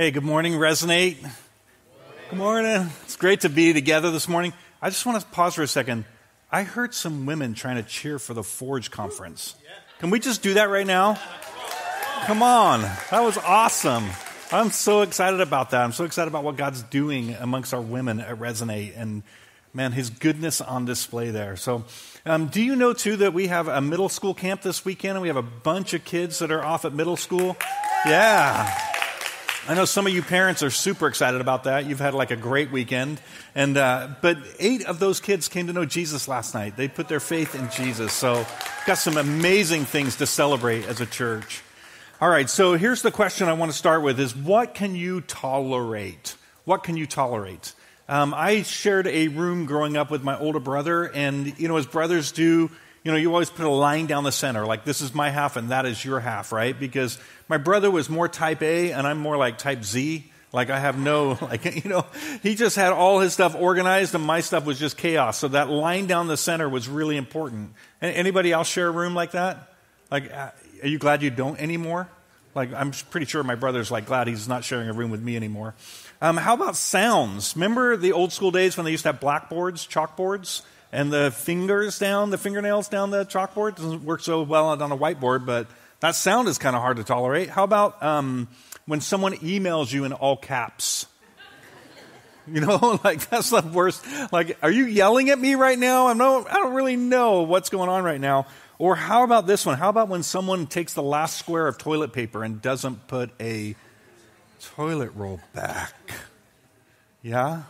Hey, good morning, Resonate. Good morning. It's great to be together this morning. I just want to pause for a second. I heard some women trying to cheer for the Forge conference. Can we just do that right now? Come on. That was awesome. I'm so excited about that. I'm so excited about what God's doing amongst our women at Resonate and man, his goodness on display there. So, um, do you know too that we have a middle school camp this weekend and we have a bunch of kids that are off at middle school? Yeah. I know some of you parents are super excited about that. You've had like a great weekend. And, uh, but eight of those kids came to know Jesus last night. They put their faith in Jesus. So, got some amazing things to celebrate as a church. All right, so here's the question I want to start with is what can you tolerate? What can you tolerate? Um, I shared a room growing up with my older brother, and, you know, as brothers do, you know, you always put a line down the center, like this is my half and that is your half, right? Because my brother was more type A and I'm more like type Z. Like I have no, like, you know, he just had all his stuff organized and my stuff was just chaos. So that line down the center was really important. Anybody else share a room like that? Like, uh, are you glad you don't anymore? Like, I'm pretty sure my brother's like glad he's not sharing a room with me anymore. Um, how about sounds? Remember the old school days when they used to have blackboards, chalkboards, and the fingers down, the fingernails down the chalkboard? Doesn't work so well on a whiteboard, but that sound is kind of hard to tolerate. How about um, when someone emails you in all caps? You know, like that's the worst. Like, are you yelling at me right now? I don't, I don't really know what's going on right now. Or how about this one? How about when someone takes the last square of toilet paper and doesn't put a toilet roll back. Yeah?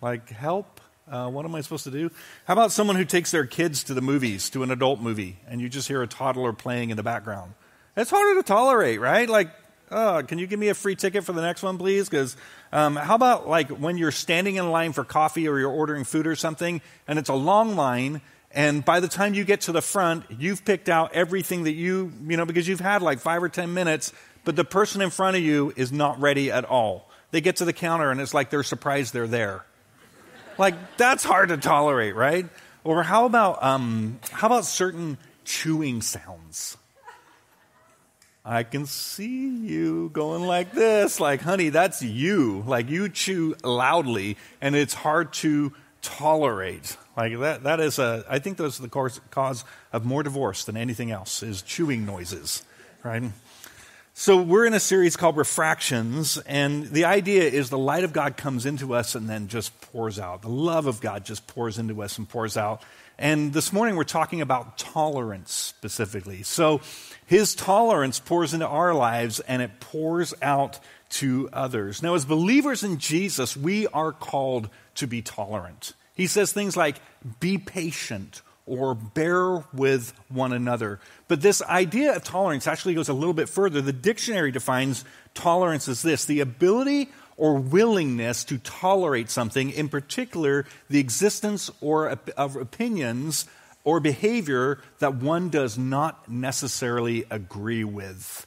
Like, help? Uh, what am I supposed to do? How about someone who takes their kids to the movies, to an adult movie, and you just hear a toddler playing in the background? It's harder to tolerate, right? Like, oh, can you give me a free ticket for the next one, please? Because um, how about like when you're standing in line for coffee or you're ordering food or something, and it's a long line, and by the time you get to the front, you've picked out everything that you, you know, because you've had like five or ten minutes but the person in front of you is not ready at all. They get to the counter and it's like they're surprised they're there. Like, that's hard to tolerate, right? Or how about, um, how about certain chewing sounds? I can see you going like this, like, honey, that's you. Like, you chew loudly, and it's hard to tolerate. Like, that, that is a, I think that's the cause, cause of more divorce than anything else, is chewing noises, right? So, we're in a series called Refractions, and the idea is the light of God comes into us and then just pours out. The love of God just pours into us and pours out. And this morning we're talking about tolerance specifically. So, His tolerance pours into our lives and it pours out to others. Now, as believers in Jesus, we are called to be tolerant. He says things like, be patient or bear with one another. But this idea of tolerance actually goes a little bit further. The dictionary defines tolerance as this the ability or willingness to tolerate something, in particular, the existence or of opinions or behavior that one does not necessarily agree with.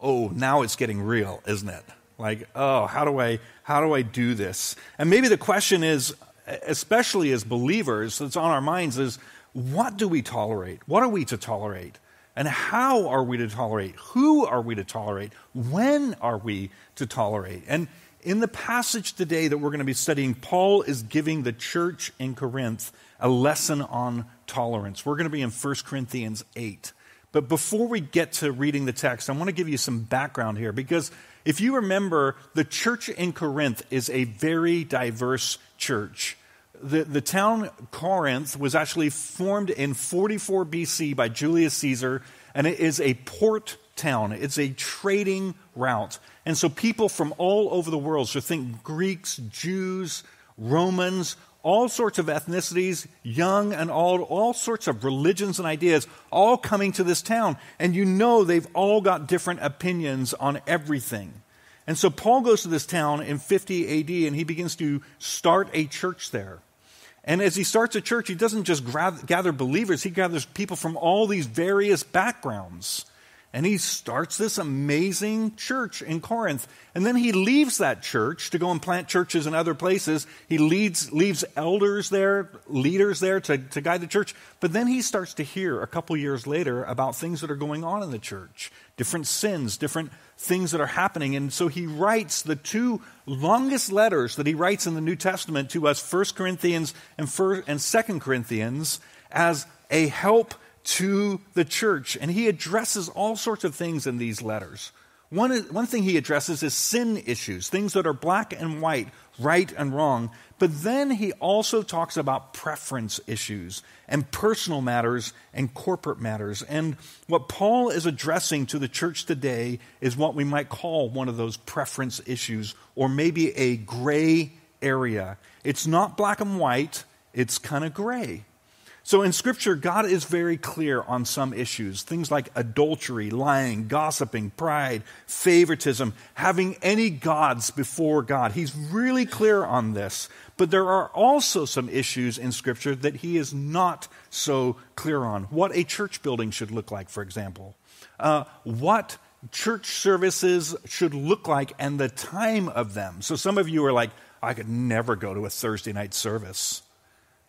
Oh, now it's getting real, isn't it? Like, oh, how do I how do I do this? And maybe the question is especially as believers that's on our minds is what do we tolerate? What are we to tolerate? And how are we to tolerate? Who are we to tolerate? When are we to tolerate? And in the passage today that we're going to be studying, Paul is giving the church in Corinth a lesson on tolerance. We're going to be in 1 Corinthians 8. But before we get to reading the text, I want to give you some background here because if you remember, the church in Corinth is a very diverse church the, the town Corinth was actually formed in 44 BC by Julius Caesar, and it is a port town. It's a trading route. And so people from all over the world, so think Greeks, Jews, Romans, all sorts of ethnicities, young and old, all sorts of religions and ideas, all coming to this town. And you know they've all got different opinions on everything. And so Paul goes to this town in 50 AD and he begins to start a church there. And as he starts a church, he doesn't just gather believers, he gathers people from all these various backgrounds. And he starts this amazing church in Corinth. And then he leaves that church to go and plant churches in other places. He leads, leaves elders there, leaders there to, to guide the church. But then he starts to hear a couple years later about things that are going on in the church different sins, different things that are happening. And so he writes the two longest letters that he writes in the New Testament to us, 1 Corinthians and, 1, and 2 Corinthians, as a help to the church. And he addresses all sorts of things in these letters. One, one thing he addresses is sin issues, things that are black and white, right and wrong. But then he also talks about preference issues and personal matters and corporate matters. And what Paul is addressing to the church today is what we might call one of those preference issues, or maybe a gray area. It's not black and white, it's kind of gray. So in Scripture, God is very clear on some issues. Things like adultery, lying, gossiping, pride, favoritism, having any gods before God. He's really clear on this. But there are also some issues in Scripture that he is not so clear on. What a church building should look like, for example. Uh, what church services should look like and the time of them. So some of you are like, I could never go to a Thursday night service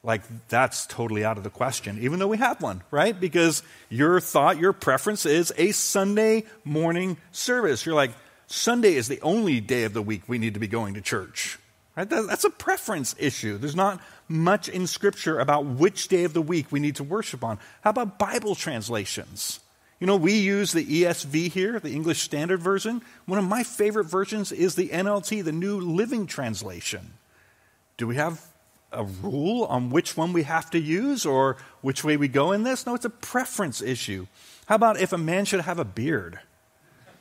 like that's totally out of the question, even though we have one, right? Because your thought, your preference is a Sunday morning service. You're like, Sunday is the only day of the week we need to be going to church. Right? That's a preference issue. There's not much in Scripture about which day of the week we need to worship on. How about Bible translations? You know, we use the ESV here, the English Standard Version. One of my favorite versions is the NLT, the New Living Translation. Do we have a rule on which one we have to use or which way we go in this. No, it's a preference issue. How about if a man should have a beard?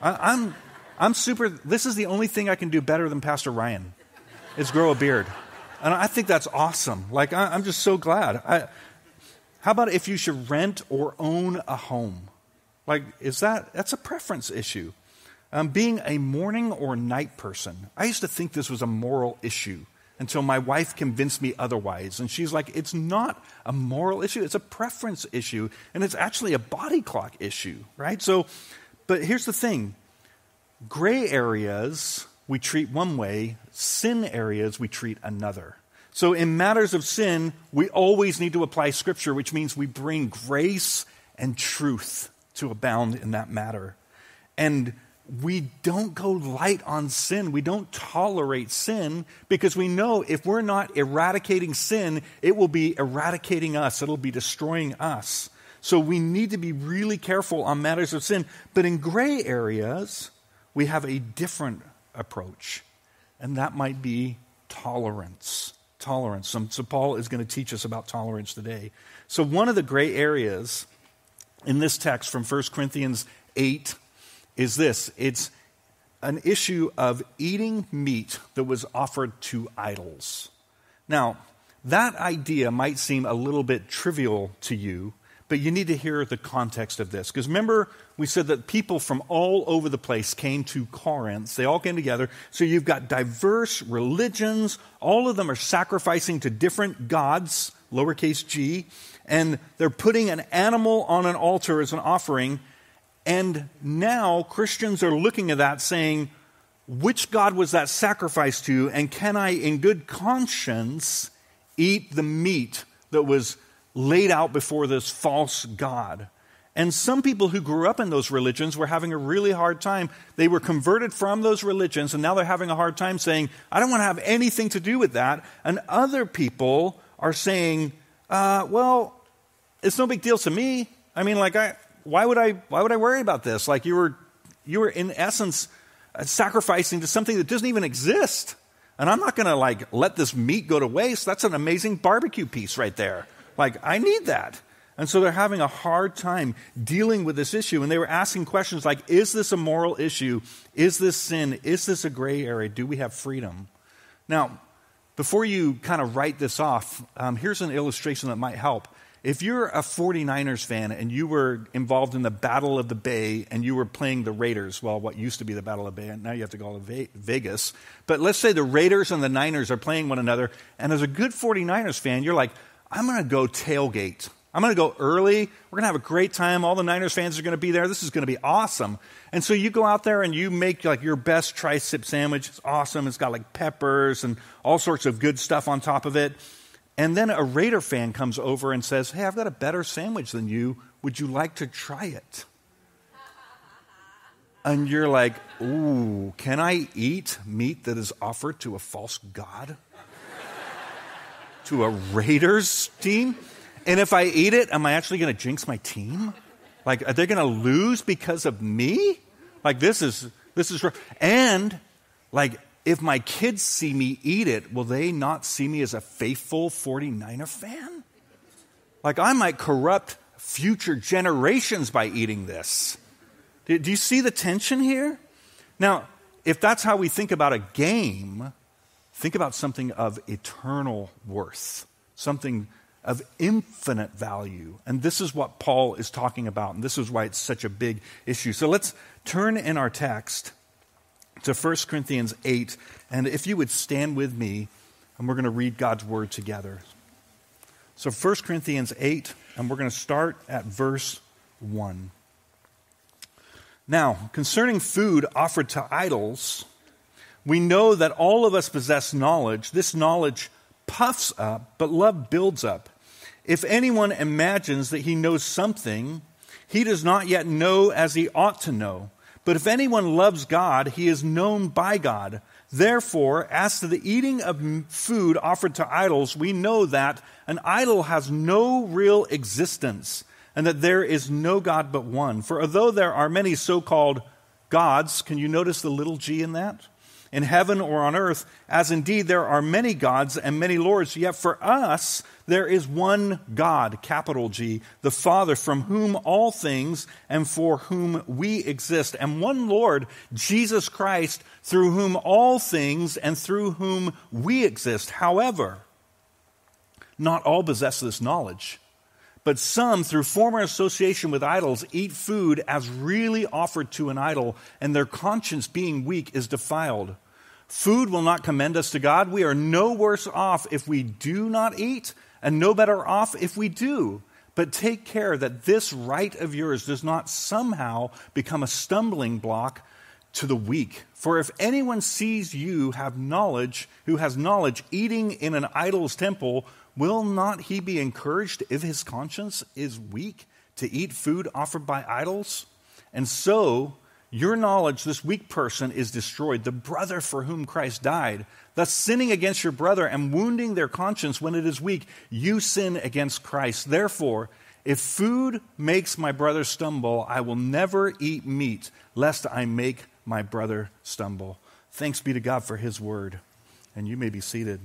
I, I'm, I'm super, this is the only thing I can do better than Pastor Ryan, is grow a beard. And I think that's awesome. Like, I, am just so glad. I, how about if you should rent or own a home? Like, is that, that's a preference issue. Um, being a morning or night person, I used to think this was a moral issue until my wife convinced me otherwise. And she's like, it's not a moral issue, it's a preference issue, and it's actually a body clock issue, right? So, but here's the thing gray areas we treat one way, sin areas we treat another. So, in matters of sin, we always need to apply Scripture, which means we bring grace and truth to abound in that matter. And we don't go light on sin. We don't tolerate sin because we know if we're not eradicating sin, it will be eradicating us, it'll be destroying us. So we need to be really careful on matters of sin. But in gray areas, we have a different approach, and that might be tolerance. Tolerance. So, Paul is going to teach us about tolerance today. So, one of the gray areas in this text from 1 Corinthians 8 is this it's an issue of eating meat that was offered to idols. Now, that idea might seem a little bit trivial to you, but you need to hear the context of this. Because remember, we said that people from all over the place came to Corinth. They all came together. So you've got diverse religions. All of them are sacrificing to different gods, lowercase g, and they're putting an animal on an altar as an offering. And now Christians are looking at that saying, which God was that sacrifice to? And can I, in good conscience, eat the meat that was laid out before this false God? And some people who grew up in those religions were having a really hard time. They were converted from those religions, and now they're having a hard time saying, I don't want to have anything to do with that. And other people are saying, uh, well, it's no big deal to me. I mean, like, I, why would I, why would I worry about this? Like you were, you were in essence uh, sacrificing to something that doesn't even exist. And I'm not going to like let this meat go to waste. That's an amazing barbecue piece right there. Like I need that. And so they're having a hard time dealing with this issue. And they were asking questions like, is this a moral issue? Is this sin? Is this a gray area? Do we have freedom? Now, before you kind of write this off, um, here's an illustration that might help. If you're a 49ers fan and you were involved in the Battle of the Bay and you were playing the Raiders, well, what used to be the Battle of the Bay, and now you have to go to Vegas. But let's say the Raiders and the Niners are playing one another, and as a good 49ers fan, you're like, I'm going to go tailgate I'm going to go early. We're going to have a great time. All the Niners fans are going to be there. This is going to be awesome. And so you go out there and you make like your best tri-tip sandwich. It's awesome. It's got like peppers and all sorts of good stuff on top of it. And then a Raider fan comes over and says, Hey, I've got a better sandwich than you. Would you like to try it? And you're like, Ooh, can I eat meat that is offered to a false god? to a Raiders team? And if I eat it, am I actually going to jinx my team? Like, are they going to lose because of me? Like, this is, this is, and like, if my kids see me eat it, will they not see me as a faithful 49er fan? Like, I might corrupt future generations by eating this. Do, you see the tension here? Now, if that's how we think about a game, think about something of eternal worth, something of infinite value. And this is what Paul is talking about, and this is why it's such a big issue. So let's turn in our text to 1 Corinthians 8, and if you would stand with me, and we're going to read God's word together. So 1 Corinthians 8, and we're going to start at verse 1. Now, concerning food offered to idols, we know that all of us possess knowledge. This knowledge puffs up, but love builds up. If anyone imagines that he knows something, he does not yet know as he ought to know. But if anyone loves God, he is known by God. Therefore, as to the eating of food offered to idols, we know that an idol has no real existence and that there is no God but one. For although there are many so called gods, can you notice the little g in that? In heaven or on earth, as indeed there are many gods and many lords, yet for us there is one God, capital G, the Father, from whom all things and for whom we exist, and one Lord, Jesus Christ, through whom all things and through whom we exist. However, not all possess this knowledge. But some, through former association with idols, eat food as really offered to an idol, and their conscience, being weak, is defiled. Food will not commend us to God. We are no worse off if we do not eat, and no better off if we do. But take care that this right of yours does not somehow become a stumbling block to the weak. For if anyone sees you have knowledge, who has knowledge, eating in an idol's temple, will not he be encouraged if his conscience is weak to eat food offered by idols? And so, your knowledge, this weak person, is destroyed, the brother for whom Christ died. Thus, sinning against your brother and wounding their conscience when it is weak, you sin against Christ. Therefore, if food makes my brother stumble, I will never eat meat, lest I make my brother stumble. Thanks be to God for his word. And you may be seated.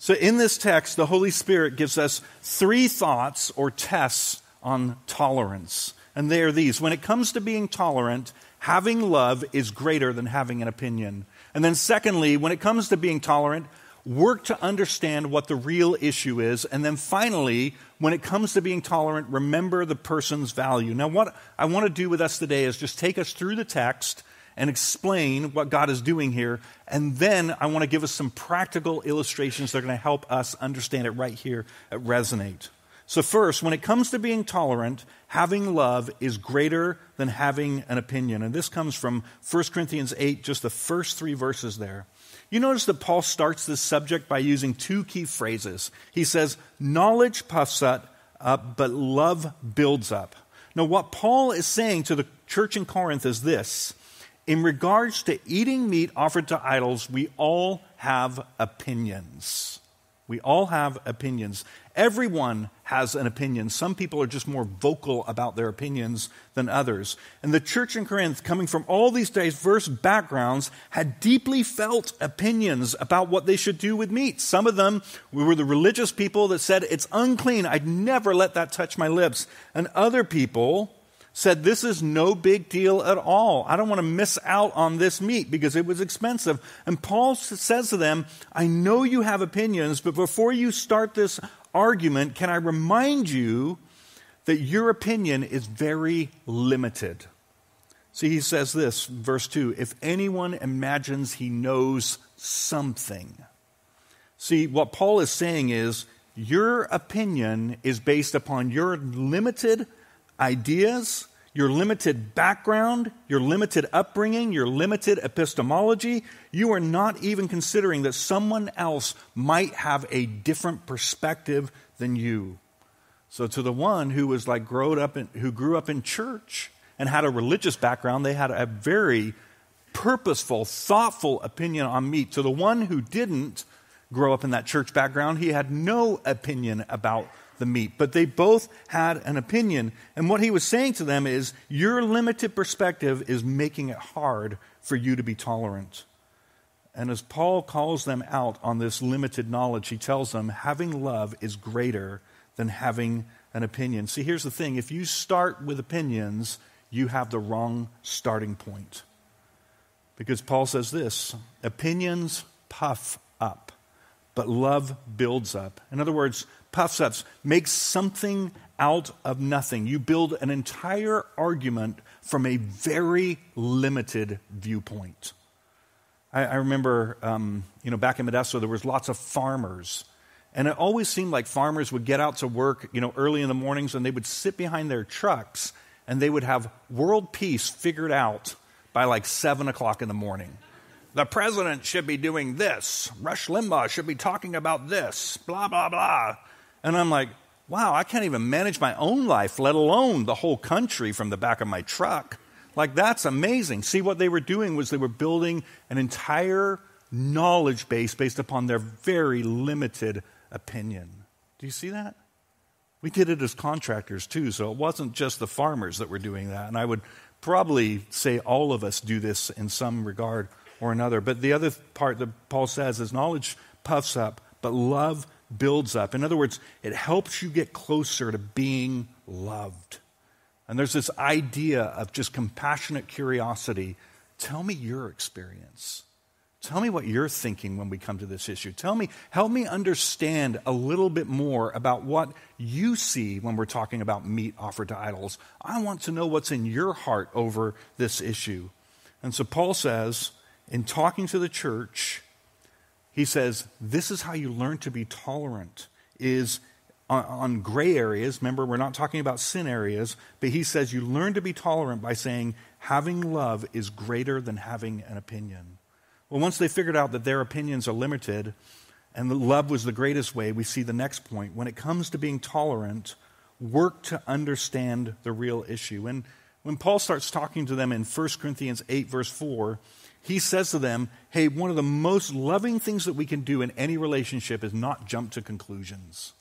So, in this text, the Holy Spirit gives us three thoughts or tests on tolerance. And they are these when it comes to being tolerant, having love is greater than having an opinion. And then, secondly, when it comes to being tolerant, work to understand what the real issue is. And then finally, when it comes to being tolerant, remember the person's value. Now, what I want to do with us today is just take us through the text and explain what God is doing here. And then I want to give us some practical illustrations that are going to help us understand it right here at Resonate. So, first, when it comes to being tolerant, having love is greater than having an opinion. And this comes from 1 Corinthians 8, just the first three verses there. You notice that Paul starts this subject by using two key phrases. He says, Knowledge puffs up, uh, but love builds up. Now, what Paul is saying to the church in Corinth is this In regards to eating meat offered to idols, we all have opinions. We all have opinions. Everyone has an opinion. Some people are just more vocal about their opinions than others. And the church in Corinth, coming from all these diverse backgrounds, had deeply felt opinions about what they should do with meat. Some of them were the religious people that said, It's unclean. I'd never let that touch my lips. And other people said, This is no big deal at all. I don't want to miss out on this meat because it was expensive. And Paul says to them, I know you have opinions, but before you start this argument, can I remind you that your opinion is very limited? See, he says this, verse 2 if anyone imagines he knows something. See, what Paul is saying is, your opinion is based upon your limited ideas, your limited background, your limited upbringing, your limited epistemology. You are not even considering that someone else might have a different perspective than you. So, to the one who was like grown up in, who grew up in church and had a religious background, they had a very purposeful, thoughtful opinion on meat. To the one who didn't grow up in that church background, he had no opinion about the meat. But they both had an opinion. And what he was saying to them is your limited perspective is making it hard for you to be tolerant. And as Paul calls them out on this limited knowledge, he tells them having love is greater than having an opinion. See, here's the thing if you start with opinions, you have the wrong starting point. Because Paul says this opinions puff up, but love builds up. In other words, puffs up, makes something out of nothing. You build an entire argument from a very limited viewpoint. I, I remember, um, you know, back in Modesto, there was lots of farmers and it always seemed like farmers would get out to work, you know, early in the mornings and they would sit behind their trucks and they would have world peace figured out by like seven o'clock in the morning. The president should be doing this. Rush Limbaugh should be talking about this, blah, blah, blah. And I'm like, wow, I can't even manage my own life, let alone the whole country from the back of my truck. Like, that's amazing. See, what they were doing was they were building an entire knowledge base based upon their very limited opinion. Do you see that? We did it as contractors too, so it wasn't just the farmers that were doing that. And I would probably say all of us do this in some regard or another. But the other part that Paul says is knowledge puffs up, but love builds up. In other words, it helps you get closer to being loved. And there's this idea of just compassionate curiosity. Tell me your experience. Tell me what you're thinking when we come to this issue. Tell me, help me understand a little bit more about what you see when we're talking about meat offered to idols. I want to know what's in your heart over this issue. And so Paul says, in talking to the church, he says, this is how you learn to be tolerant, is on, on gray areas. Remember, we're not talking about sin areas, but he says you learn to be tolerant by saying, having love is greater than having an opinion. Well, once they figured out that their opinions are limited and love was the greatest way, we see the next point. When it comes to being tolerant, work to understand the real issue. And when Paul starts talking to them in 1 Corinthians 8, verse 4, he says to them, Hey, one of the most loving things that we can do in any relationship is not jump to conclusions.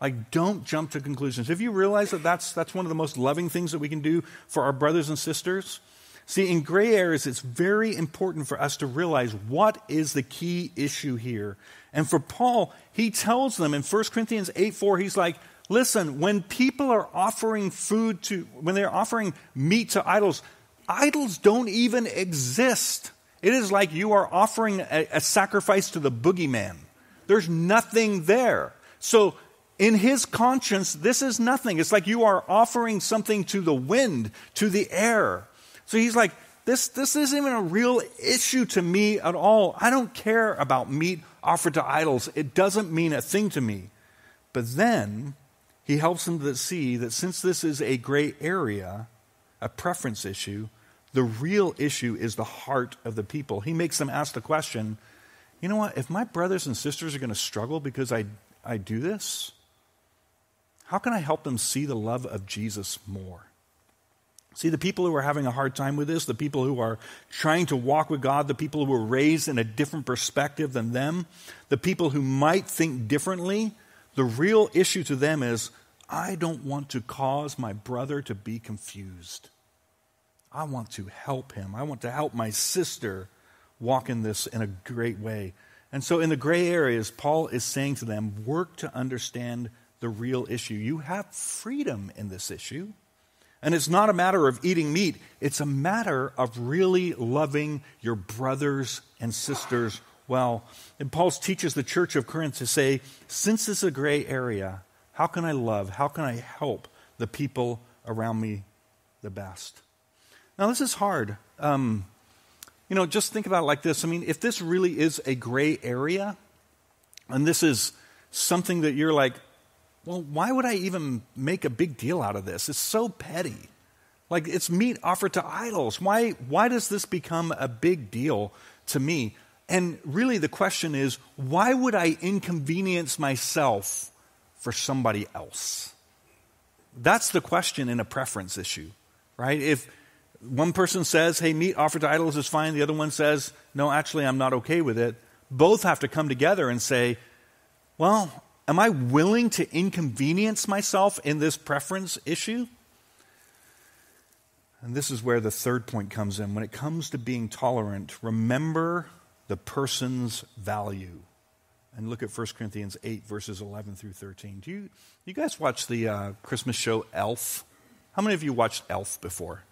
Like, don't jump to conclusions. Have you realized that that's, that's one of the most loving things that we can do for our brothers and sisters? See, in gray areas, it's very important for us to realize what is the key issue here. And for Paul, he tells them in 1 Corinthians 8 4, he's like, listen, when people are offering food to, when they're offering meat to idols, idols don't even exist. It is like you are offering a, a sacrifice to the boogeyman. There's nothing there. So, in his conscience, this is nothing. It's like you are offering something to the wind, to the air. So he's like, this, this isn't even a real issue to me at all. I don't care about meat offered to idols. It doesn't mean a thing to me. But then he helps them to see that since this is a gray area, a preference issue, the real issue is the heart of the people. He makes them ask the question you know what? If my brothers and sisters are going to struggle because I, I do this, how can I help them see the love of Jesus more? See, the people who are having a hard time with this, the people who are trying to walk with God, the people who were raised in a different perspective than them, the people who might think differently, the real issue to them is I don't want to cause my brother to be confused. I want to help him. I want to help my sister walk in this in a great way. And so, in the gray areas, Paul is saying to them, work to understand the real issue. You have freedom in this issue. And it's not a matter of eating meat, it's a matter of really loving your brothers and sisters well. And Paul teaches the church of Corinth to say, since it's a gray area, how can I love? How can I help the people around me the best? Now, this is hard. Um, you know, just think about it like this. I mean, if this really is a gray area, and this is something that you're like, well, why would I even make a big deal out of this? It's so petty. Like it's meat offered to idols. Why, why does this become a big deal to me? And really, the question is why would I inconvenience myself for somebody else? That's the question in a preference issue, right? If one person says, hey, meat offered to idols is fine, the other one says, no, actually, I'm not okay with it, both have to come together and say, well, am I willing to inconvenience myself in this preference issue? And this is where the third point comes in. When it comes to being tolerant, remember the person's value. And look at 1 Corinthians 8, verses 11 through 13. Do you, you guys watch the uh, Christmas show Elf? How many of you watched Elf before?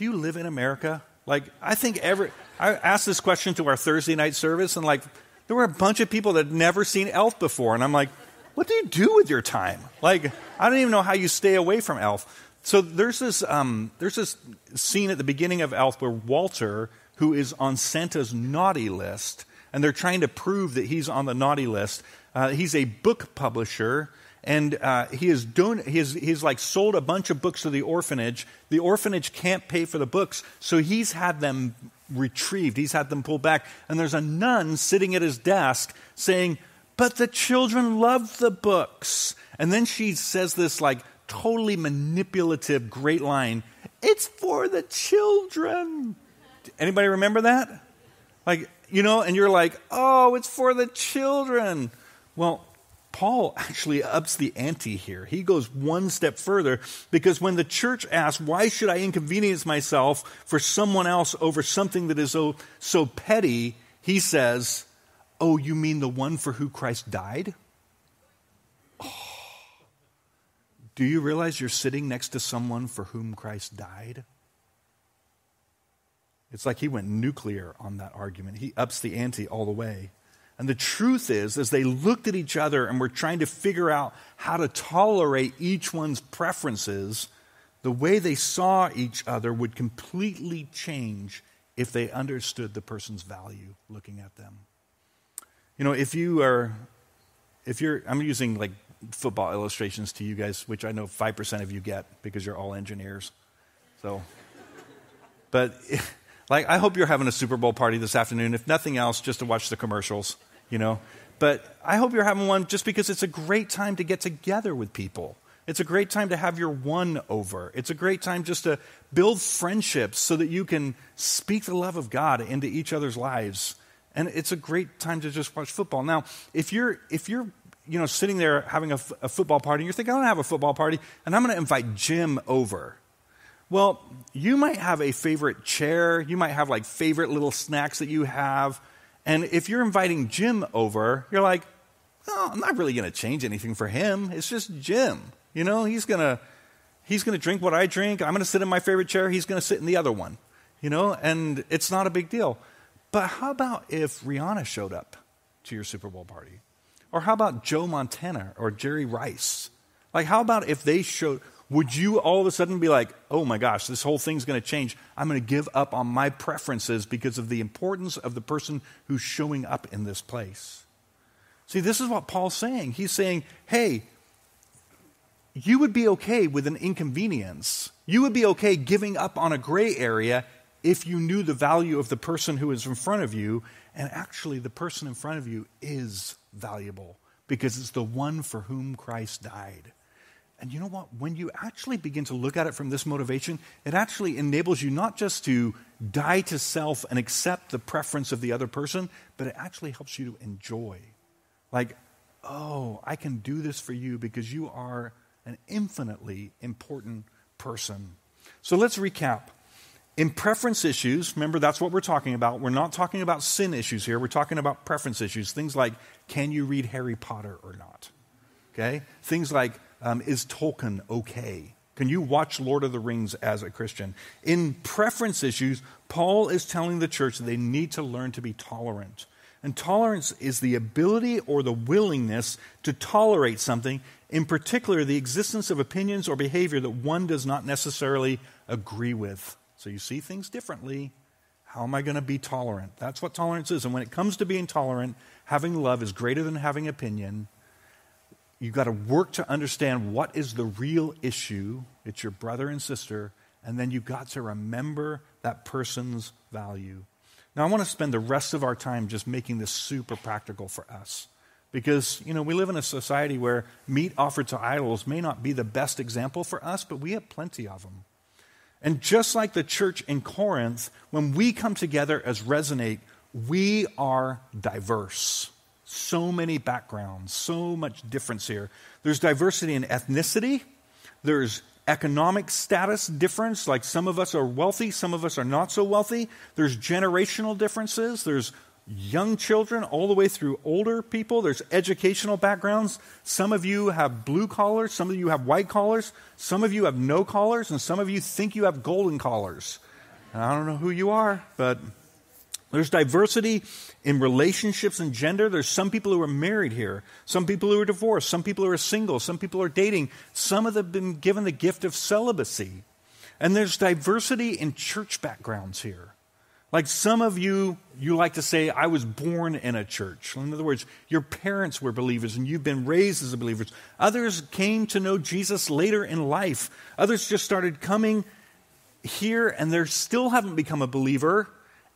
Do you live in America? Like, I think every. I asked this question to our Thursday night service, and like, there were a bunch of people that had never seen Elf before. And I'm like, what do you do with your time? Like, I don't even know how you stay away from Elf. So there's this, um, there's this scene at the beginning of Elf where Walter, who is on Santa's naughty list, and they're trying to prove that he's on the naughty list. Uh, he's a book publisher, and uh, he has don- he's, he's like sold a bunch of books to the orphanage. The orphanage can't pay for the books, so he's had them retrieved. He's had them pulled back, and there's a nun sitting at his desk saying, "But the children love the books." And then she says this like totally manipulative, great line. It's for the children. Anybody remember that? Like, you know, and you're like, oh, it's for the children. Well, Paul actually ups the ante here. He goes one step further because when the church asks, why should I inconvenience myself for someone else over something that is so, so petty? He says, oh, you mean the one for who Christ died? Oh. Do you realize you're sitting next to someone for whom Christ died? It's like he went nuclear on that argument. He ups the ante all the way. And the truth is, as they looked at each other and were trying to figure out how to tolerate each one's preferences, the way they saw each other would completely change if they understood the person's value looking at them. You know, if you are, if you're, I'm using like football illustrations to you guys, which I know 5% of you get because you're all engineers. So, but like, I hope you're having a Super Bowl party this afternoon, if nothing else, just to watch the commercials, you know. But I hope you're having one just because it's a great time to get together with people. It's a great time to have your one over. It's a great time just to build friendships so that you can speak the love of God into each other's lives. And it's a great time to just watch football. Now, if you're if you're you know, sitting there having a, f- a football party, and you're thinking, I'm going to have a football party, and I'm going to invite Jim over. Well, you might have a favorite chair. You might have like favorite little snacks that you have. And if you're inviting Jim over, you're like, oh, I'm not really going to change anything for him. It's just Jim. You know, he's going to he's going to drink what I drink. I'm going to sit in my favorite chair. He's going to sit in the other one. You know, and it's not a big deal. But how about if Rihanna showed up to your Super Bowl party? Or how about Joe Montana or Jerry Rice? Like, how about if they showed, would you all of a sudden be like, oh my gosh, this whole thing's going to change? I'm going to give up on my preferences because of the importance of the person who's showing up in this place. See, this is what Paul's saying. He's saying, hey, you would be okay with an inconvenience. You would be okay giving up on a gray area if you knew the value of the person who is in front of you. And actually, the person in front of you is valuable because it's the one for whom Christ died. And you know what? When you actually begin to look at it from this motivation, it actually enables you not just to die to self and accept the preference of the other person, but it actually helps you to enjoy. Like, oh, I can do this for you because you are an infinitely important person. So let's recap. In preference issues, remember that's what we're talking about. We're not talking about sin issues here. We're talking about preference issues. Things like can you read Harry Potter or not? Okay? Things like um, is Tolkien okay? Can you watch Lord of the Rings as a Christian? In preference issues, Paul is telling the church that they need to learn to be tolerant. And tolerance is the ability or the willingness to tolerate something, in particular, the existence of opinions or behavior that one does not necessarily agree with. So you see things differently. How am I going to be tolerant? That's what tolerance is. And when it comes to being tolerant, having love is greater than having opinion. You've got to work to understand what is the real issue. It's your brother and sister. And then you've got to remember that person's value. Now, I want to spend the rest of our time just making this super practical for us. Because, you know, we live in a society where meat offered to idols may not be the best example for us, but we have plenty of them. And just like the church in Corinth, when we come together as Resonate, we are diverse. So many backgrounds, so much difference here. There's diversity in ethnicity, there's economic status difference, like some of us are wealthy, some of us are not so wealthy. There's generational differences, there's young children all the way through older people. There's educational backgrounds. Some of you have blue collars, some of you have white collars, some of you have no collars, and some of you think you have golden collars. And I don't know who you are, but there's diversity in relationships and gender. There's some people who are married here, some people who are divorced, some people who are single, some people are dating. Some of them have been given the gift of celibacy. And there's diversity in church backgrounds here. Like some of you, you like to say, I was born in a church. In other words, your parents were believers and you've been raised as a believer. Others came to know Jesus later in life. Others just started coming here and they still haven't become a believer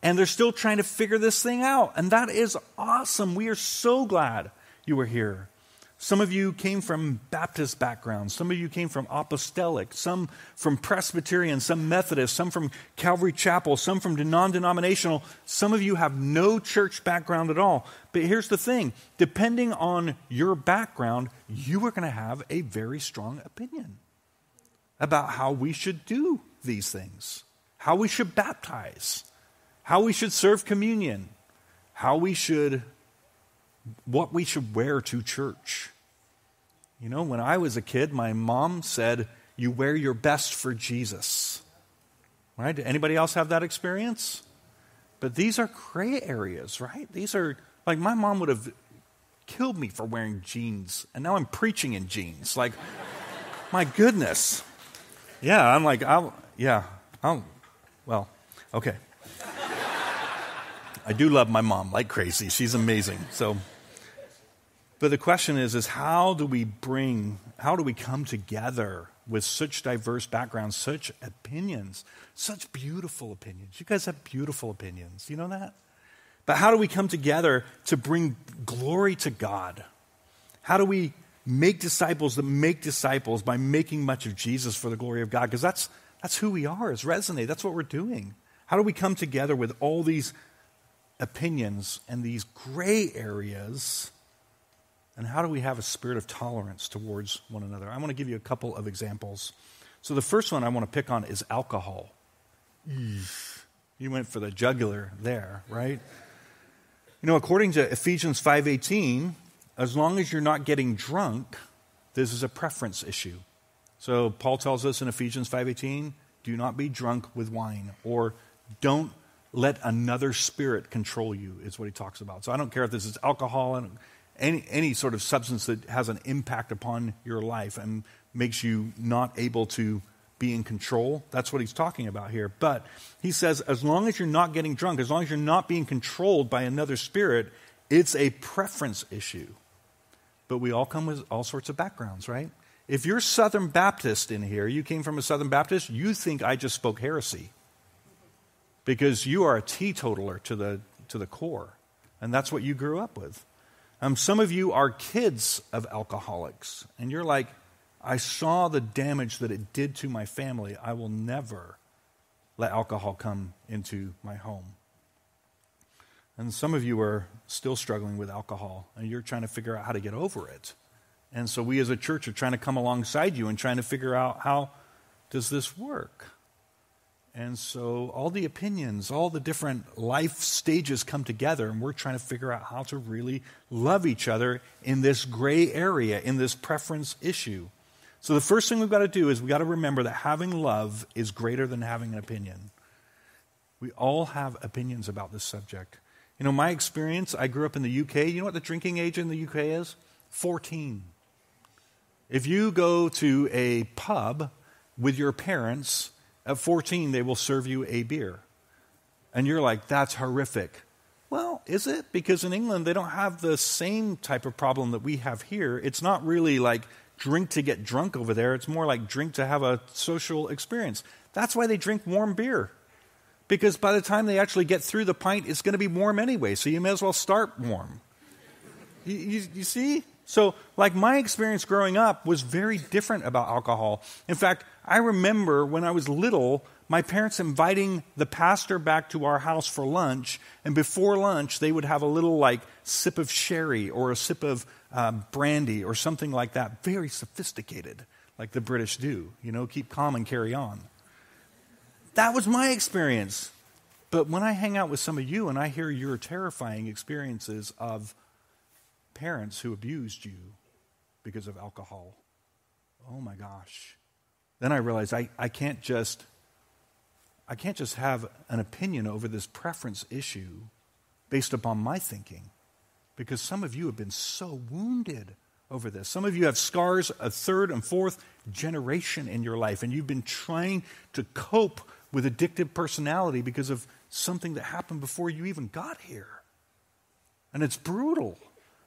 and they're still trying to figure this thing out. And that is awesome. We are so glad you were here. Some of you came from Baptist backgrounds. Some of you came from apostolic. Some from Presbyterian. Some Methodist. Some from Calvary Chapel. Some from non denominational. Some of you have no church background at all. But here's the thing depending on your background, you are going to have a very strong opinion about how we should do these things, how we should baptize, how we should serve communion, how we should what we should wear to church. You know, when I was a kid, my mom said, You wear your best for Jesus. Right? Anybody else have that experience? But these are gray areas, right? These are like my mom would have killed me for wearing jeans, and now I'm preaching in jeans. Like, my goodness. Yeah, I'm like, I'll, yeah, I'll, well, okay. I do love my mom like crazy. She's amazing. So, but the question is, is how do we bring, how do we come together with such diverse backgrounds, such opinions, such beautiful opinions? You guys have beautiful opinions. You know that? But how do we come together to bring glory to God? How do we make disciples that make disciples by making much of Jesus for the glory of God? Because that's, that's who we are as Resonate. That's what we're doing. How do we come together with all these opinions and these gray areas and how do we have a spirit of tolerance towards one another? I want to give you a couple of examples. So the first one I want to pick on is alcohol. You went for the jugular there, right? You know, according to Ephesians 5:18, as long as you're not getting drunk, this is a preference issue. So Paul tells us in Ephesians 5:18, do not be drunk with wine or don't let another spirit control you is what he talks about. So I don't care if this is alcohol and any, any sort of substance that has an impact upon your life and makes you not able to be in control. That's what he's talking about here. But he says, as long as you're not getting drunk, as long as you're not being controlled by another spirit, it's a preference issue. But we all come with all sorts of backgrounds, right? If you're Southern Baptist in here, you came from a Southern Baptist, you think I just spoke heresy. Because you are a teetotaler to the, to the core. And that's what you grew up with. Um, some of you are kids of alcoholics, and you're like, I saw the damage that it did to my family. I will never let alcohol come into my home. And some of you are still struggling with alcohol, and you're trying to figure out how to get over it. And so we as a church are trying to come alongside you and trying to figure out how does this work? And so all the opinions, all the different life stages come together, and we're trying to figure out how to really love each other in this gray area, in this preference issue. So the first thing we've got to do is we've got to remember that having love is greater than having an opinion. We all have opinions about this subject. You know, my experience, I grew up in the UK. You know what the drinking age in the UK is? 14. If you go to a pub with your parents, at 14, they will serve you a beer. And you're like, that's horrific. Well, is it? Because in England, they don't have the same type of problem that we have here. It's not really like drink to get drunk over there, it's more like drink to have a social experience. That's why they drink warm beer. Because by the time they actually get through the pint, it's going to be warm anyway, so you may as well start warm. You, you, you see? So, like, my experience growing up was very different about alcohol. In fact, I remember when I was little, my parents inviting the pastor back to our house for lunch, and before lunch, they would have a little, like, sip of sherry or a sip of uh, brandy or something like that. Very sophisticated, like the British do. You know, keep calm and carry on. That was my experience. But when I hang out with some of you and I hear your terrifying experiences of parents who abused you because of alcohol, oh my gosh. Then I realized I, I can't just I can't just have an opinion over this preference issue based upon my thinking. Because some of you have been so wounded over this. Some of you have scars a third and fourth generation in your life, and you've been trying to cope with addictive personality because of something that happened before you even got here. And it's brutal.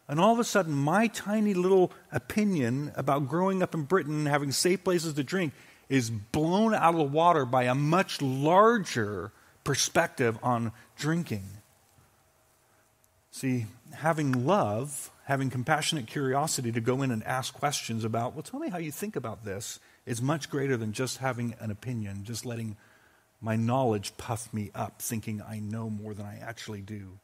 And all of a sudden, my tiny little opinion about growing up in Britain and having safe places to drink is blown out of the water by a much larger perspective on drinking. See, having love, having compassionate curiosity to go in and ask questions about, well, tell me how you think about this, is much greater than just having an opinion, just letting my knowledge puff me up, thinking I know more than I actually do.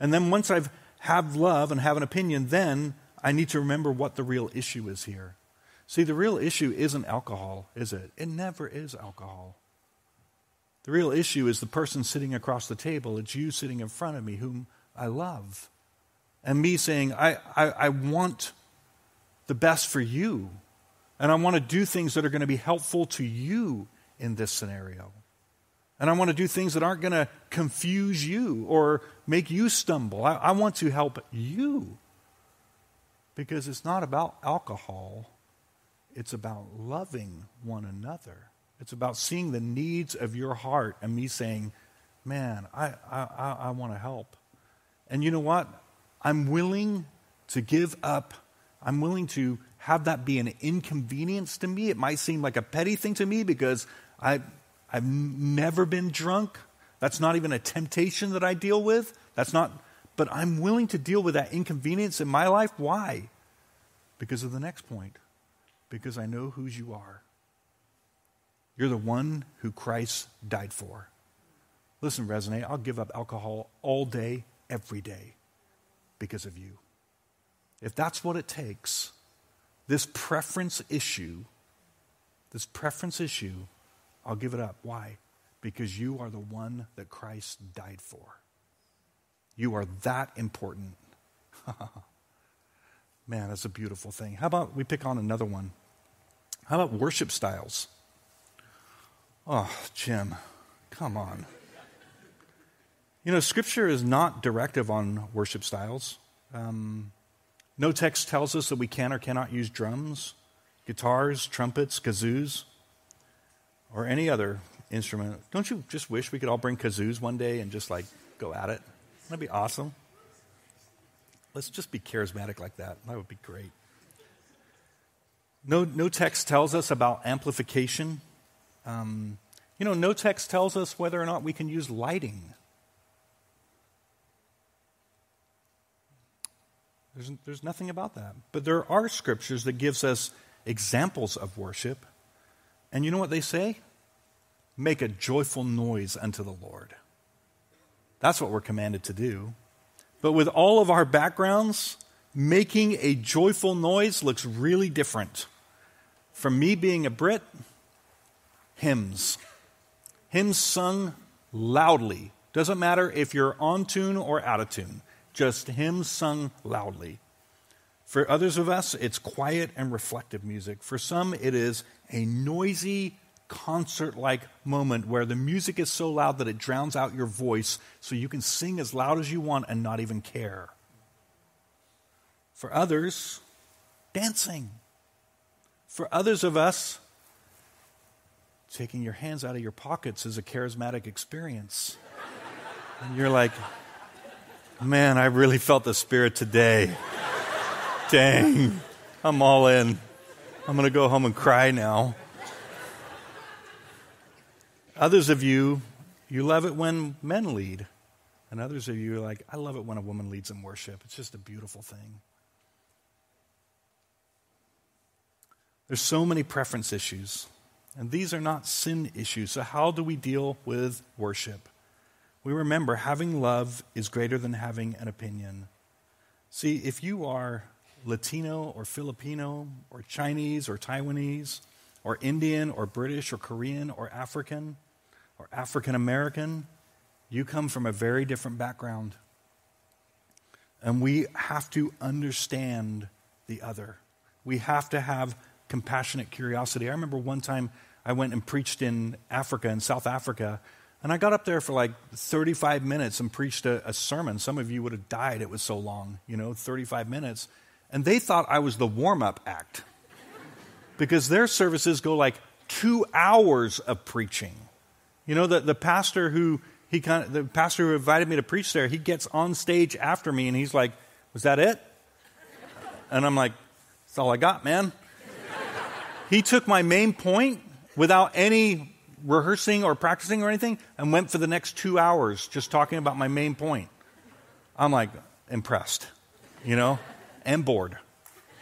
And then once I've have love and have an opinion, then I need to remember what the real issue is here. See, the real issue isn't alcohol, is it? It never is alcohol. The real issue is the person sitting across the table. It's you sitting in front of me, whom I love. And me saying, I, I, I want the best for you. And I want to do things that are going to be helpful to you in this scenario. And I want to do things that aren't going to confuse you or make you stumble. I, I, want to help you. Because it's not about alcohol, it's about loving one another. It's about seeing the needs of your heart and me saying, man, I, I, I want to help. And you know what? I'm willing to give up. I'm willing to have that be an inconvenience to me. It might seem like a petty thing to me because I, I've never been drunk. That's not even a temptation that I deal with. That's not, but I'm willing to deal with that inconvenience in my life. Why? Because of the next point. Because I know whose you are. You're the one who Christ died for. Listen, Resonate, I'll give up alcohol all day, every day, because of you. If that's what it takes, this preference issue, this preference issue I'll give it up. Why? Because you are the one that Christ died for. You are that important. Man, that's a beautiful thing. How about we pick on another one? How about worship styles? Oh, Jim, come on. You know, Scripture is not directive on worship styles. Um, no text tells us that we can or cannot use drums, guitars, trumpets, kazoos or any other instrument. Don't you just wish we could all bring kazoos one day and just like go at it? That'd be awesome. Let's just be charismatic like that. That would be great. No, no text tells us about amplification. Um, you know, no text tells us whether or not we can use lighting. There's, there's nothing about that. But there are scriptures that gives us examples of worship. And you know what they say? Make a joyful noise unto the Lord. That's what we're commanded to do. But with all of our backgrounds, making a joyful noise looks really different. From me being a Brit, hymns. Hymns sung loudly. Doesn't matter if you're on tune or out of tune, just hymns sung loudly. For others of us, it's quiet and reflective music. For some, it is a noisy, concert like moment where the music is so loud that it drowns out your voice so you can sing as loud as you want and not even care. For others, dancing. For others of us, taking your hands out of your pockets is a charismatic experience. And you're like, man, I really felt the Spirit today. Dang, I'm all in. I'm going to go home and cry now. Others of you, you love it when men lead. And others of you are like, I love it when a woman leads in worship. It's just a beautiful thing. There's so many preference issues, and these are not sin issues. So, how do we deal with worship? We remember having love is greater than having an opinion. See, if you are Latino or Filipino or Chinese or Taiwanese or Indian or British or Korean or African or African American, you come from a very different background. And we have to understand the other. We have to have compassionate curiosity. I remember one time I went and preached in Africa, in South Africa, and I got up there for like 35 minutes and preached a, a sermon. Some of you would have died, it was so long, you know, 35 minutes. And they thought I was the warm up act because their services go like two hours of preaching. You know, the, the pastor who he kind of, the pastor who invited me to preach there, he gets on stage after me and he's like, Was that it? And I'm like, That's all I got, man. He took my main point without any rehearsing or practicing or anything and went for the next two hours just talking about my main point. I'm like, impressed, you know, and bored.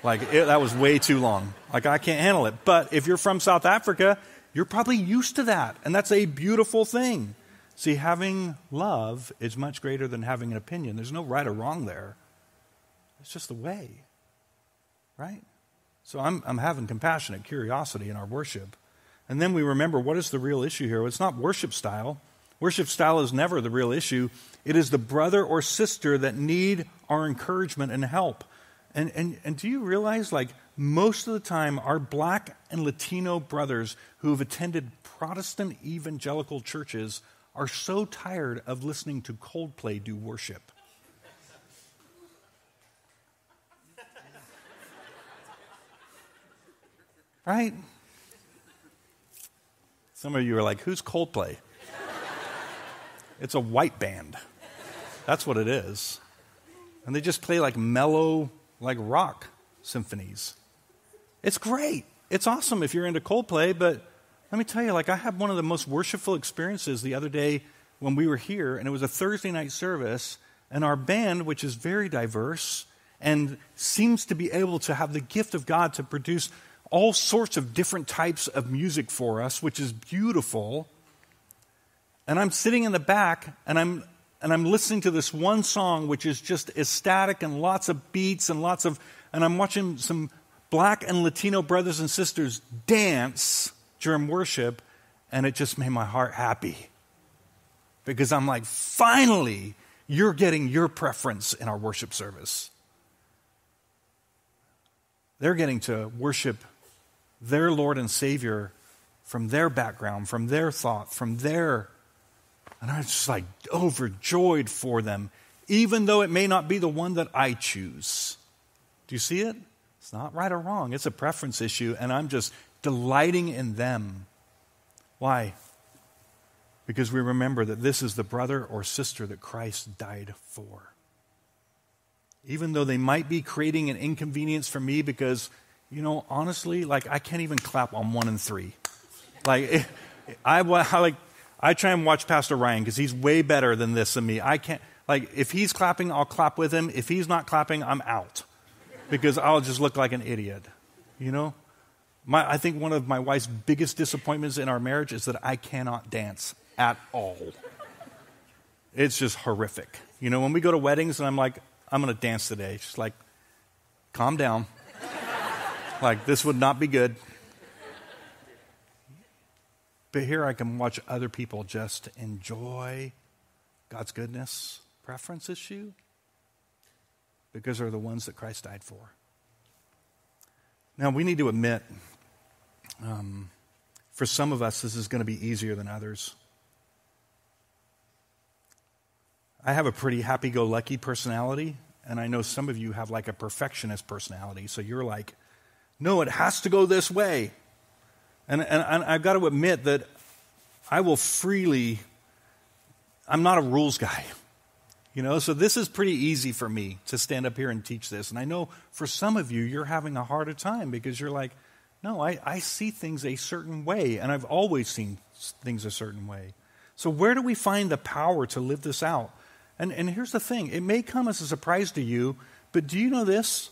Like, it, that was way too long. Like, I can't handle it. But if you're from South Africa, you're probably used to that. And that's a beautiful thing. See, having love is much greater than having an opinion. There's no right or wrong there. It's just the way, right? So I'm, I'm having compassionate curiosity in our worship. And then we remember what is the real issue here? It's not worship style. Worship style is never the real issue. It is the brother or sister that need our encouragement and help. And, and, and do you realize, like, most of the time, our black and Latino brothers who have attended Protestant evangelical churches are so tired of listening to Coldplay do worship. Right? Some of you are like, who's Coldplay? it's a white band. That's what it is. And they just play like mellow, like rock symphonies. It's great. It's awesome if you're into Coldplay, but let me tell you, like, I had one of the most worshipful experiences the other day when we were here, and it was a Thursday night service, and our band, which is very diverse and seems to be able to have the gift of God to produce all sorts of different types of music for us, which is beautiful. And I'm sitting in the back and I'm and I'm listening to this one song which is just ecstatic and lots of beats and lots of and I'm watching some black and Latino brothers and sisters dance during worship and it just made my heart happy. Because I'm like, finally, you're getting your preference in our worship service. They're getting to worship their Lord and Savior from their background, from their thought, from their. And I was just like overjoyed for them, even though it may not be the one that I choose. Do you see it? It's not right or wrong, it's a preference issue, and I'm just delighting in them. Why? Because we remember that this is the brother or sister that Christ died for. Even though they might be creating an inconvenience for me because you know, honestly, like I can't even clap on one and three. Like, I, I like I try and watch Pastor Ryan because he's way better than this than me. I can't like if he's clapping, I'll clap with him. If he's not clapping, I'm out because I'll just look like an idiot. You know, my, I think one of my wife's biggest disappointments in our marriage is that I cannot dance at all. It's just horrific. You know, when we go to weddings and I'm like, I'm going to dance today, she's like, calm down. Like, this would not be good. But here I can watch other people just enjoy God's goodness. Preference issue? Because they're the ones that Christ died for. Now, we need to admit, um, for some of us, this is going to be easier than others. I have a pretty happy go lucky personality, and I know some of you have like a perfectionist personality. So you're like, no, it has to go this way. And, and, and I've got to admit that I will freely, I'm not a rules guy. You know, so this is pretty easy for me to stand up here and teach this. And I know for some of you, you're having a harder time because you're like, no, I, I see things a certain way, and I've always seen things a certain way. So, where do we find the power to live this out? And, and here's the thing it may come as a surprise to you, but do you know this?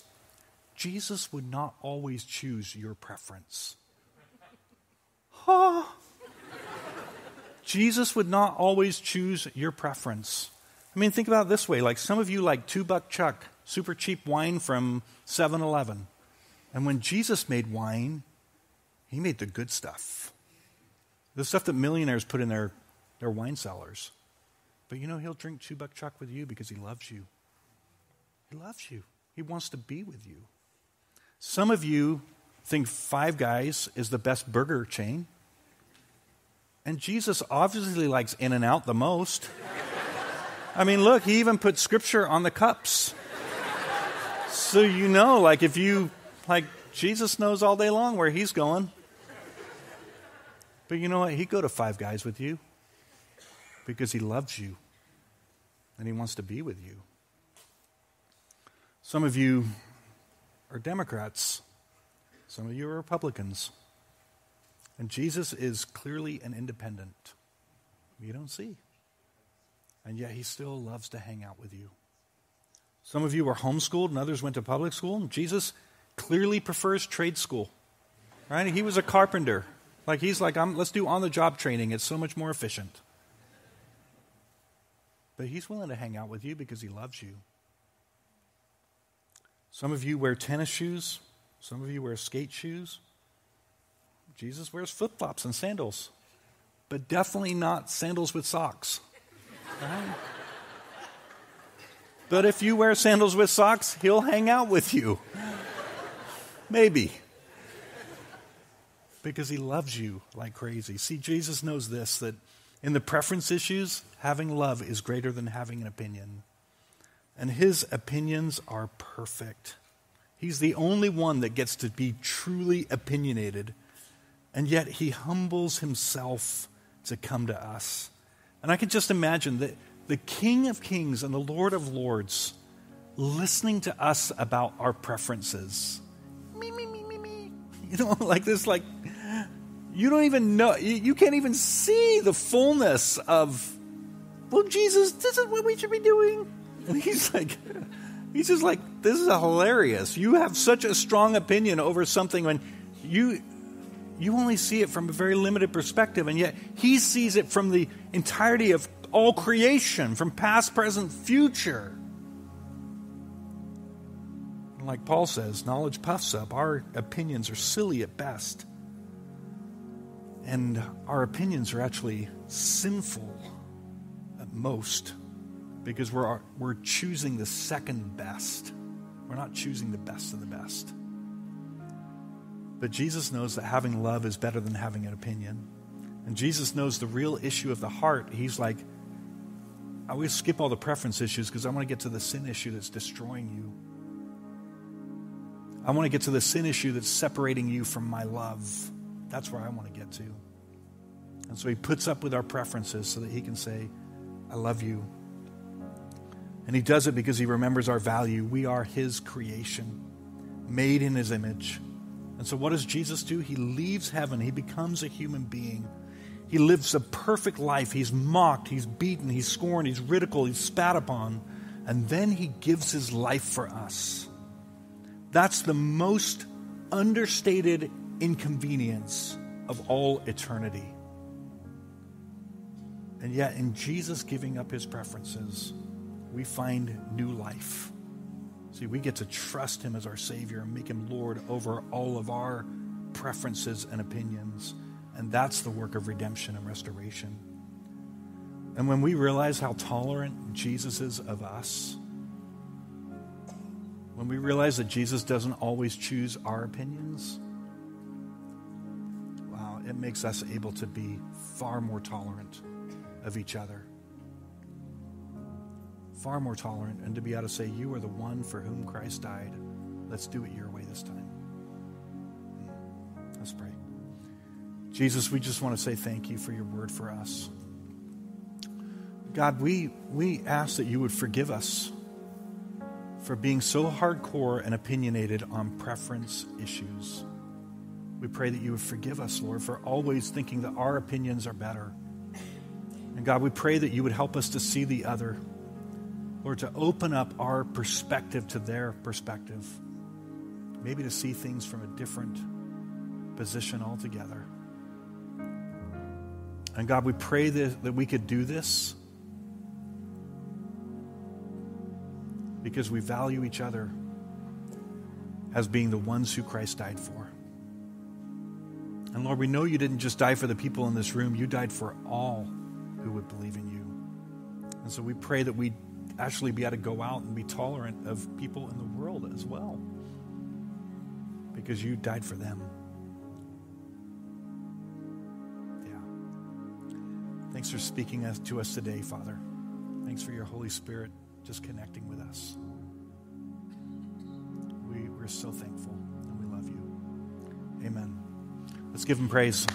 Jesus would not always choose your preference. Huh? Jesus would not always choose your preference. I mean, think about it this way like some of you like two buck chuck, super cheap wine from 7 Eleven. And when Jesus made wine, he made the good stuff. The stuff that millionaires put in their, their wine cellars. But you know, he'll drink two buck chuck with you because he loves you. He loves you. He wants to be with you. Some of you think Five Guys is the best burger chain. And Jesus obviously likes In N Out the most. I mean, look, he even put scripture on the cups. So you know, like, if you, like, Jesus knows all day long where he's going. But you know what? He'd go to Five Guys with you because he loves you and he wants to be with you. Some of you are Democrats, some of you are Republicans. And Jesus is clearly an independent. You don't see. And yet he still loves to hang out with you. Some of you were homeschooled and others went to public school. And Jesus clearly prefers trade school. Right? He was a carpenter. Like he's like, let's do on the job training. It's so much more efficient. But he's willing to hang out with you because he loves you. Some of you wear tennis shoes, some of you wear skate shoes. Jesus wears flip flops and sandals, but definitely not sandals with socks. Right? but if you wear sandals with socks, he'll hang out with you. Maybe. Because he loves you like crazy. See, Jesus knows this that in the preference issues, having love is greater than having an opinion. And his opinions are perfect. He's the only one that gets to be truly opinionated and yet he humbles himself to come to us. And I can just imagine that the King of Kings and the Lord of Lords listening to us about our preferences. Me, me, me, me, me. You know, like this, like, you don't even know, you, you can't even see the fullness of, well, Jesus, this is what we should be doing. And he's like, he's just like, this is hilarious. You have such a strong opinion over something when you you only see it from a very limited perspective, and yet he sees it from the entirety of all creation, from past, present, future. And like Paul says, knowledge puffs up. Our opinions are silly at best. And our opinions are actually sinful at most because we're, we're choosing the second best. We're not choosing the best of the best. But Jesus knows that having love is better than having an opinion. And Jesus knows the real issue of the heart. He's like, I always skip all the preference issues because I want to get to the sin issue that's destroying you. I want to get to the sin issue that's separating you from my love. That's where I want to get to. And so he puts up with our preferences so that he can say, I love you. And he does it because he remembers our value. We are his creation, made in his image. And so, what does Jesus do? He leaves heaven, he becomes a human being. He lives a perfect life. He's mocked, he's beaten, he's scorned, he's ridiculed, he's spat upon. And then he gives his life for us. That's the most understated inconvenience of all eternity. And yet, in Jesus giving up his preferences, we find new life. See, we get to trust Him as our Savior and make Him Lord over all of our preferences and opinions. And that's the work of redemption and restoration. And when we realize how tolerant Jesus is of us, when we realize that Jesus doesn't always choose our opinions, wow, it makes us able to be far more tolerant of each other far more tolerant, and to be able to say, You are the one for whom Christ died. Let's do it your way this time. Hmm. Let's pray. Jesus, we just want to say thank you for your word for us. God, we, we ask that you would forgive us for being so hardcore and opinionated on preference issues. We pray that you would forgive us, Lord, for always thinking that our opinions are better. And God, we pray that you would help us to see the other. Lord, to open up our perspective to their perspective. Maybe to see things from a different position altogether. And God, we pray that, that we could do this because we value each other as being the ones who Christ died for. And Lord, we know you didn't just die for the people in this room, you died for all who would believe in you. And so we pray that we actually be able to go out and be tolerant of people in the world as well because you died for them. Yeah. Thanks for speaking to us today, Father. Thanks for your Holy Spirit just connecting with us. We, we're so thankful and we love you. Amen. Let's give him praise.